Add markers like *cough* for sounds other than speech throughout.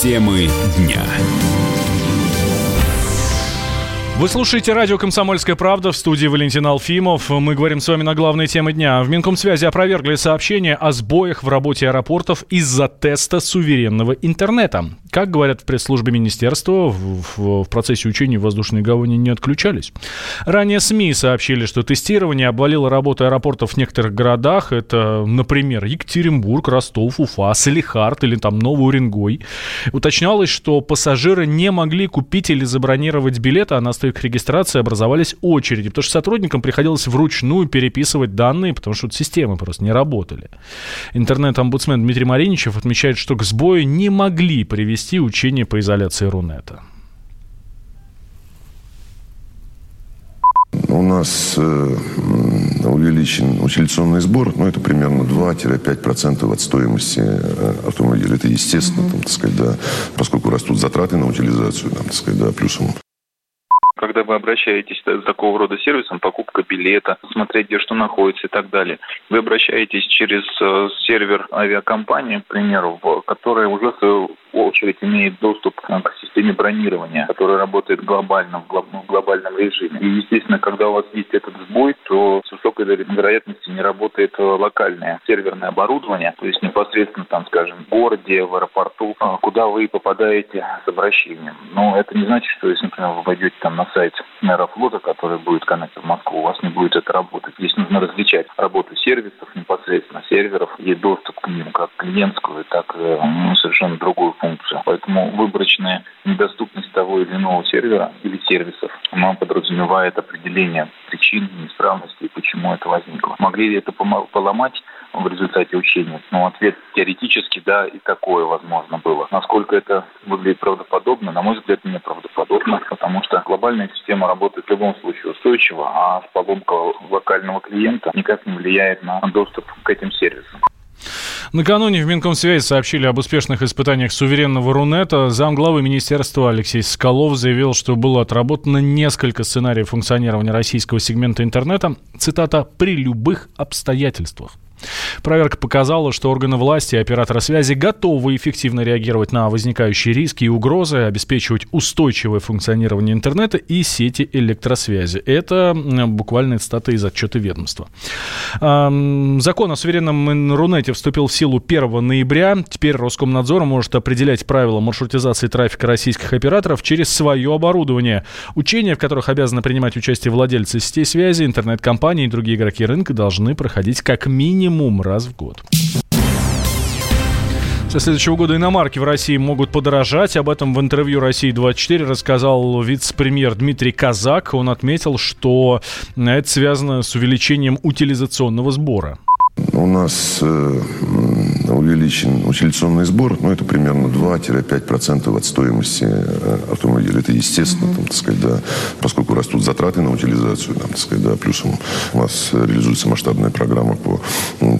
Темы дня. Вы слушаете радио «Комсомольская правда» в студии Валентин Алфимов. Мы говорим с вами на главные темы дня. В Минкомсвязи опровергли сообщение о сбоях в работе аэропортов из-за теста суверенного интернета. Как говорят в пресс-службе министерства, в, в, в процессе учения воздушные гавани не отключались. Ранее СМИ сообщили, что тестирование обвалило работу аэропортов в некоторых городах. Это, например, Екатеринбург, Ростов, Уфа, Салихард или там Новый Уренгой. Уточнялось, что пассажиры не могли купить или забронировать билеты, а на стойках регистрации образовались очереди, потому что сотрудникам приходилось вручную переписывать данные, потому что системы просто не работали. Интернет-омбудсмен Дмитрий Мариничев отмечает, что к сбою не могли привести учения по изоляции Рунета. У нас э, увеличен утилизационный сбор, ну, это примерно 2-5% от стоимости э, автомобиля. Это естественно, mm-hmm. там, так сказать, да, поскольку растут затраты на утилизацию, там, так сказать, да, плюсом когда вы обращаетесь с такого рода сервисом, покупка билета, смотреть, где что находится и так далее, вы обращаетесь через э, сервер авиакомпании, к примеру, которая уже в свою очередь имеет доступ к системе бронирования, которая работает глобально, в глобальном режиме. И, естественно, когда у вас есть этот сбой, то с высокой вероятностью не работает э, локальное серверное оборудование, то есть непосредственно, там, скажем, в городе, в аэропорту, э, куда вы попадаете с обращением. Но это не значит, что если, например, вы войдете там на сайт Аэрофлота, который будет коннектор Москву, у вас не будет это работать. Здесь нужно различать работу сервисов непосредственно, серверов и доступ к ним, как клиентскую, так и ну, совершенно другую функцию. Поэтому выборочная недоступность того или иного сервера или сервисов, она подразумевает определение причин неисправности и почему это возникло. Могли ли это поломать в результате учения? Ну, ответ теоретически, да, и такое возможно было. Насколько это выглядит правдоподобно? На мой взгляд, неправдоподобно, потому что глобальная система работает в любом случае устойчиво, а поломка локального клиента никак не влияет на доступ к этим сервисам. Накануне в Минкомсвязи сообщили об успешных испытаниях суверенного Рунета. Замглавы министерства Алексей Скалов заявил, что было отработано несколько сценариев функционирования российского сегмента интернета, цитата, «при любых обстоятельствах». Проверка показала, что органы власти и операторы связи готовы эффективно реагировать на возникающие риски и угрозы, обеспечивать устойчивое функционирование интернета и сети электросвязи. Это буквально цитата из отчета ведомства. Закон о суверенном Рунете вступил в силу 1 ноября. Теперь Роскомнадзор может определять правила маршрутизации трафика российских операторов через свое оборудование. Учения, в которых обязаны принимать участие владельцы сетей связи, интернет-компании и другие игроки рынка, должны проходить как минимум минимум раз в год. Со следующего года иномарки в России могут подорожать. Об этом в интервью «России-24» рассказал вице-премьер Дмитрий Казак. Он отметил, что это связано с увеличением утилизационного сбора. У нас э, увеличен утилизационный сбор, ну, это примерно 2-5% от стоимости э, автомобиля. Это естественно, там, так сказать, да, поскольку растут затраты на утилизацию, там, так сказать, да, плюсом у нас реализуется масштабная программа по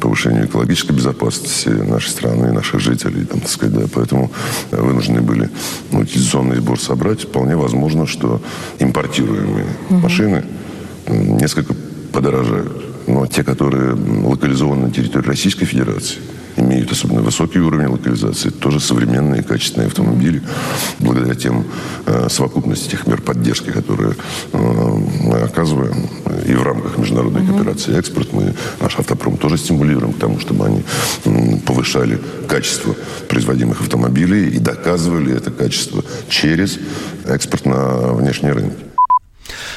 повышению экологической безопасности нашей страны и наших жителей, там, так сказать, да, поэтому вынуждены были ну, утилизационный сбор собрать. Вполне возможно, что импортируемые mm-hmm. машины несколько подорожают. Но те, которые локализованы на территории Российской Федерации, имеют особенно высокий уровень локализации, тоже современные качественные автомобили, благодаря тем э, совокупности тех мер поддержки, которые э, мы оказываем и в рамках международной mm-hmm. кооперации экспорт, мы наш автопром тоже стимулируем к тому, чтобы они э, повышали качество производимых автомобилей и доказывали это качество через экспорт на внешние рынки.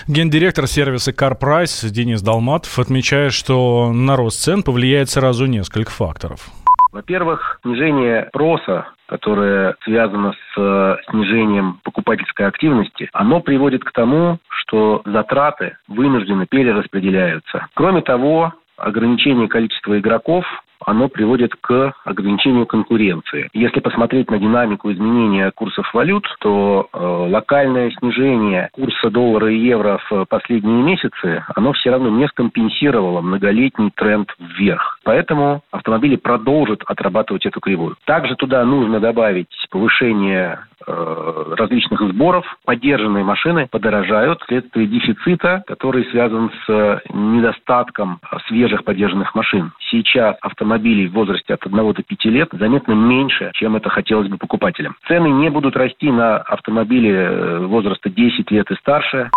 Гендиректор сервиса CarPrice Денис Долматов отмечает, что на рост цен повлияет сразу несколько факторов. Во-первых, снижение спроса которое связано с э, снижением покупательской активности, оно приводит к тому, что затраты вынуждены перераспределяются. Кроме того, ограничение количества игроков оно приводит к ограничению конкуренции. Если посмотреть на динамику изменения курсов валют, то э, локальное снижение курса доллара и евро в последние месяцы, оно все равно не скомпенсировало многолетний тренд вверх. Поэтому автомобили продолжат отрабатывать эту кривую. Также туда нужно добавить повышение Э, различных сборов поддержанные машины подорожают вследствие дефицита, который связан с недостатком свежих поддержанных машин. Сейчас автомобилей в возрасте от 1 до 5 лет заметно меньше, чем это хотелось бы покупателям. Цены не будут расти на автомобили э, возраста 10 лет и старше.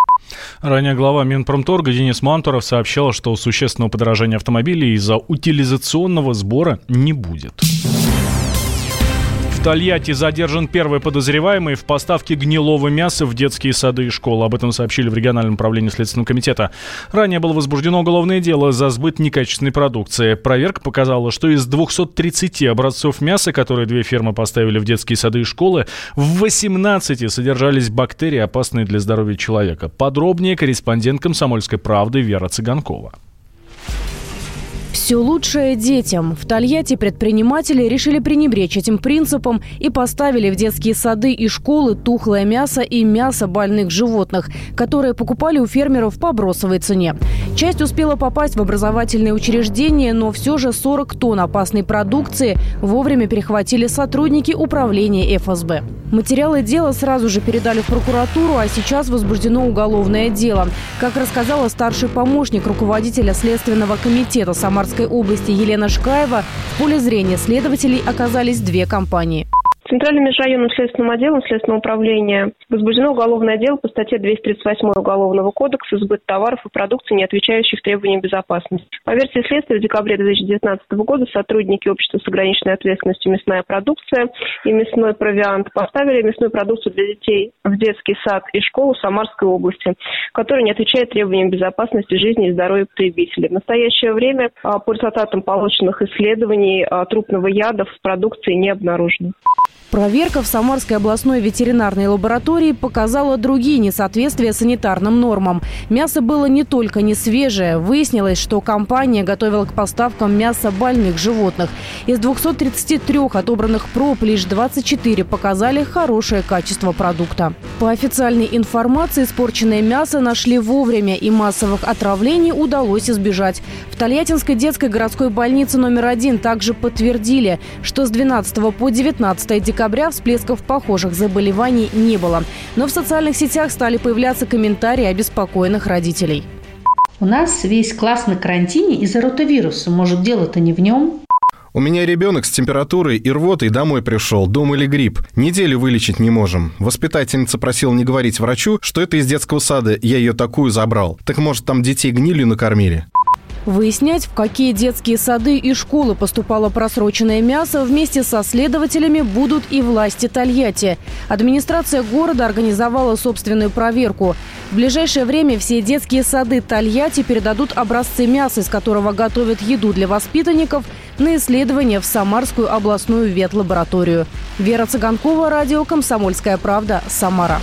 Ранее глава Минпромторга Денис Мантуров сообщал, что существенного подорожания автомобилей из-за утилизационного сбора не будет. Тольятти задержан первый подозреваемый в поставке гнилого мяса в детские сады и школы. Об этом сообщили в региональном управлении Следственного комитета. Ранее было возбуждено уголовное дело за сбыт некачественной продукции. Проверка показала, что из 230 образцов мяса, которые две фирмы поставили в детские сады и школы, в 18 содержались бактерии, опасные для здоровья человека. Подробнее корреспондент «Комсомольской правды» Вера Цыганкова. Все лучшее детям. В Тольятти предприниматели решили пренебречь этим принципом и поставили в детские сады и школы тухлое мясо и мясо больных животных, которые покупали у фермеров по бросовой цене. Часть успела попасть в образовательные учреждения, но все же 40 тонн опасной продукции вовремя перехватили сотрудники управления ФСБ. Материалы дела сразу же передали в прокуратуру, а сейчас возбуждено уголовное дело. Как рассказала старший помощник руководителя Следственного комитета Самар Самарской области Елена Шкаева, в поле зрения следователей оказались две компании. Центральным межрайонным следственным отделом Следственного управления возбуждено уголовное дело по статье 238 Уголовного кодекса «Сбыт товаров и продукции, не отвечающих требованиям безопасности». По версии следствия, в декабре 2019 года сотрудники общества с ограниченной ответственностью «Мясная продукция» и «Мясной провиант» поставили мясную продукцию для детей в детский сад и школу Самарской области, которая не отвечает требованиям безопасности жизни и здоровья потребителей. В настоящее время а, по результатам полученных исследований а, трупного яда в продукции не обнаружено. Проверка в Самарской областной ветеринарной лаборатории показала другие несоответствия санитарным нормам. Мясо было не только не свежее. Выяснилось, что компания готовила к поставкам мяса больных животных. Из 233 отобранных проб лишь 24 показали хорошее качество продукта. По официальной информации, испорченное мясо нашли вовремя и массовых отравлений удалось избежать. В Тольяттинской детской городской больнице номер один также подтвердили, что с 12 по 19 декабря декабря всплесков похожих заболеваний не было. Но в социальных сетях стали появляться комментарии обеспокоенных родителей. У нас весь класс на карантине из-за ротавируса. Может, дело-то не в нем? У меня ребенок с температурой и рвотой домой пришел, думали грипп. Неделю вылечить не можем. Воспитательница просила не говорить врачу, что это из детского сада, я ее такую забрал. Так может, там детей гнилью накормили? Выяснять, в какие детские сады и школы поступало просроченное мясо, вместе со следователями будут и власти Тольятти. Администрация города организовала собственную проверку. В ближайшее время все детские сады Тольятти передадут образцы мяса, из которого готовят еду для воспитанников, на исследование в Самарскую областную ветлабораторию. Вера Цыганкова, радио «Комсомольская правда», Самара.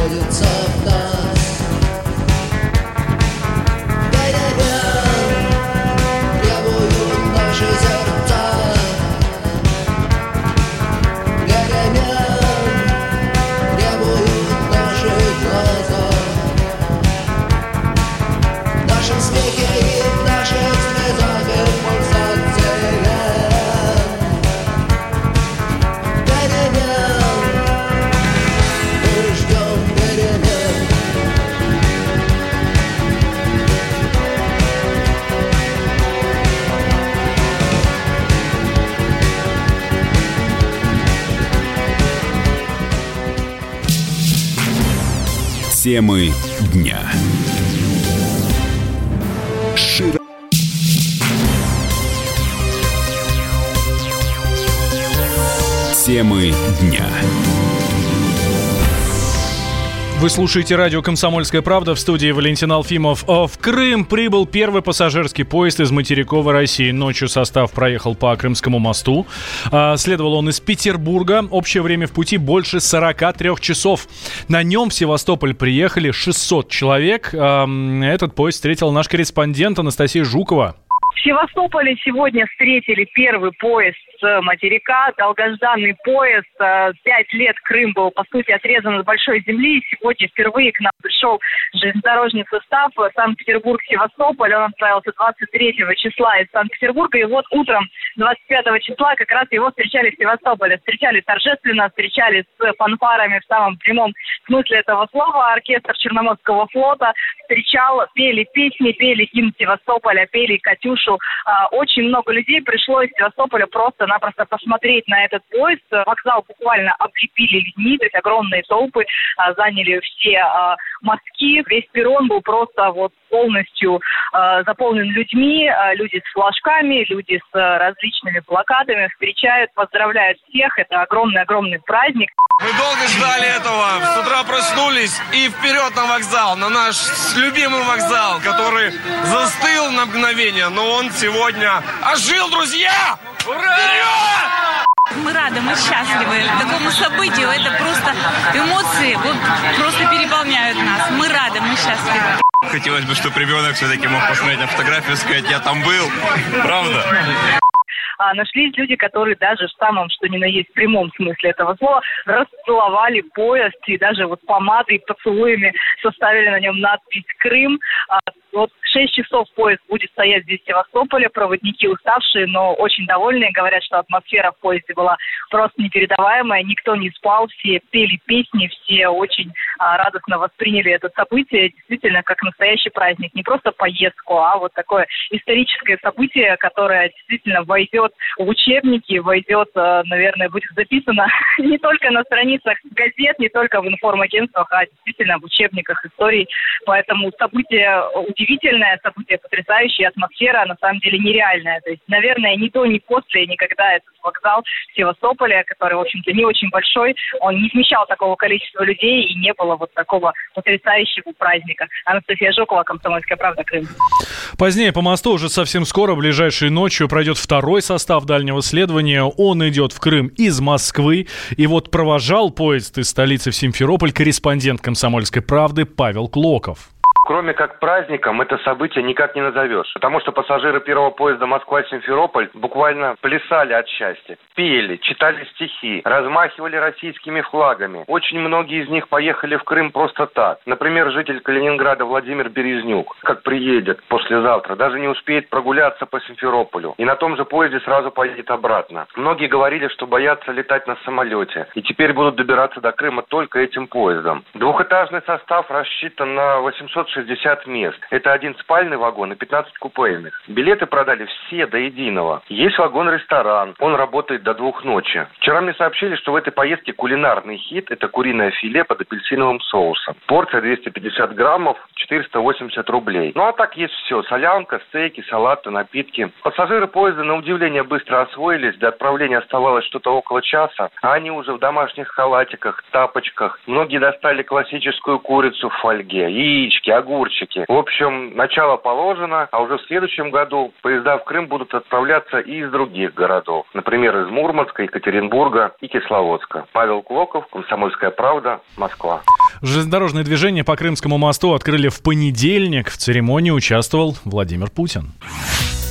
Находится в нас Темы дня. Широ... Темы дня. Вы слушаете радио «Комсомольская правда» в студии Валентин Алфимов. В Крым прибыл первый пассажирский поезд из материковой России. Ночью состав проехал по Крымскому мосту. А, следовал он из Петербурга. Общее время в пути больше 43 часов. На нем в Севастополь приехали 600 человек. Этот поезд встретил наш корреспондент Анастасия Жукова. В Севастополе сегодня встретили первый поезд с материка, долгожданный поезд. Э, пять лет Крым был, по сути, отрезан от большой земли. Сегодня впервые к нам пришел железнодорожный состав Санкт-Петербург-Севастополь. Он отправился 23 числа из Санкт-Петербурга. И вот утром 25 числа как раз его встречали в Севастополе. Встречали торжественно, встречали с фанфарами в самом прямом смысле этого слова. Оркестр Черноморского флота встречал, пели песни, пели гимн Севастополя, пели «Катюшу». А, очень много людей пришло из Севастополя просто-напросто посмотреть на этот поезд. Вокзал буквально облепили людьми, то есть огромные толпы а, заняли все а, мостки. Весь перрон был просто вот полностью заполнен людьми, люди с флажками, люди с различными плакатами встречают, поздравляют всех. Это огромный-огромный праздник. Мы долго ждали этого. С утра проснулись и вперед на вокзал, на наш любимый вокзал, который застыл на мгновение, но он сегодня ожил, друзья! Ура! Вперед! Мы рады, мы счастливы такому событию. Это просто эмоции вот просто переполняют нас. Мы рады, мы счастливы. Хотелось бы, чтобы ребенок все-таки мог посмотреть на фотографию и сказать, я там был. Правда? а, нашлись люди, которые даже в самом, что ни на есть, прямом смысле этого слова, расцеловали поезд и даже вот помадой, поцелуями составили на нем надпись «Крым». А, вот 6 часов поезд будет стоять здесь в Севастополе, проводники уставшие, но очень довольные, говорят, что атмосфера в поезде была просто непередаваемая, никто не спал, все пели песни, все очень а, радостно восприняли это событие, действительно, как настоящий праздник, не просто поездку, а вот такое историческое событие, которое действительно войдет в учебники, войдет, а, наверное, будет записано *laughs* не только на страницах газет, не только в информагентствах, а действительно в учебниках истории, поэтому событие удивительное событие, потрясающее, атмосфера на самом деле нереальная. То есть, наверное, ни до, ни после никогда этот вокзал в Севастополе, который, в общем-то, не очень большой, он не вмещал такого количества людей и не было вот такого потрясающего праздника. Анастасия Жукова, Комсомольская правда, Крым. Позднее по мосту уже совсем скоро, ближайшей ночью, пройдет второй состав дальнего следования. Он идет в Крым из Москвы. И вот провожал поезд из столицы в Симферополь корреспондент «Комсомольской правды» Павел Клоков кроме как праздником, это событие никак не назовешь. Потому что пассажиры первого поезда Москва-Симферополь буквально плясали от счастья. Пели, читали стихи, размахивали российскими флагами. Очень многие из них поехали в Крым просто так. Например, житель Калининграда Владимир Березнюк, как приедет послезавтра, даже не успеет прогуляться по Симферополю. И на том же поезде сразу поедет обратно. Многие говорили, что боятся летать на самолете. И теперь будут добираться до Крыма только этим поездом. Двухэтажный состав рассчитан на 860 60 мест. Это один спальный вагон и 15 купейных. Билеты продали все до единого. Есть вагон-ресторан. Он работает до двух ночи. Вчера мне сообщили, что в этой поездке кулинарный хит – это куриное филе под апельсиновым соусом. Порция 250 граммов, 480 рублей. Ну а так есть все. Солянка, стейки, салаты, напитки. Пассажиры поезда на удивление быстро освоились. До отправления оставалось что-то около часа. А они уже в домашних халатиках, тапочках. Многие достали классическую курицу в фольге, яички, огурчики. В общем, начало положено, а уже в следующем году поезда в Крым будут отправляться и из других городов. Например, из Мурманска, Екатеринбурга и Кисловодска. Павел Клоков, Комсомольская правда, Москва. Железнодорожное движение по Крымскому мосту открыли в понедельник. В церемонии участвовал Владимир Путин.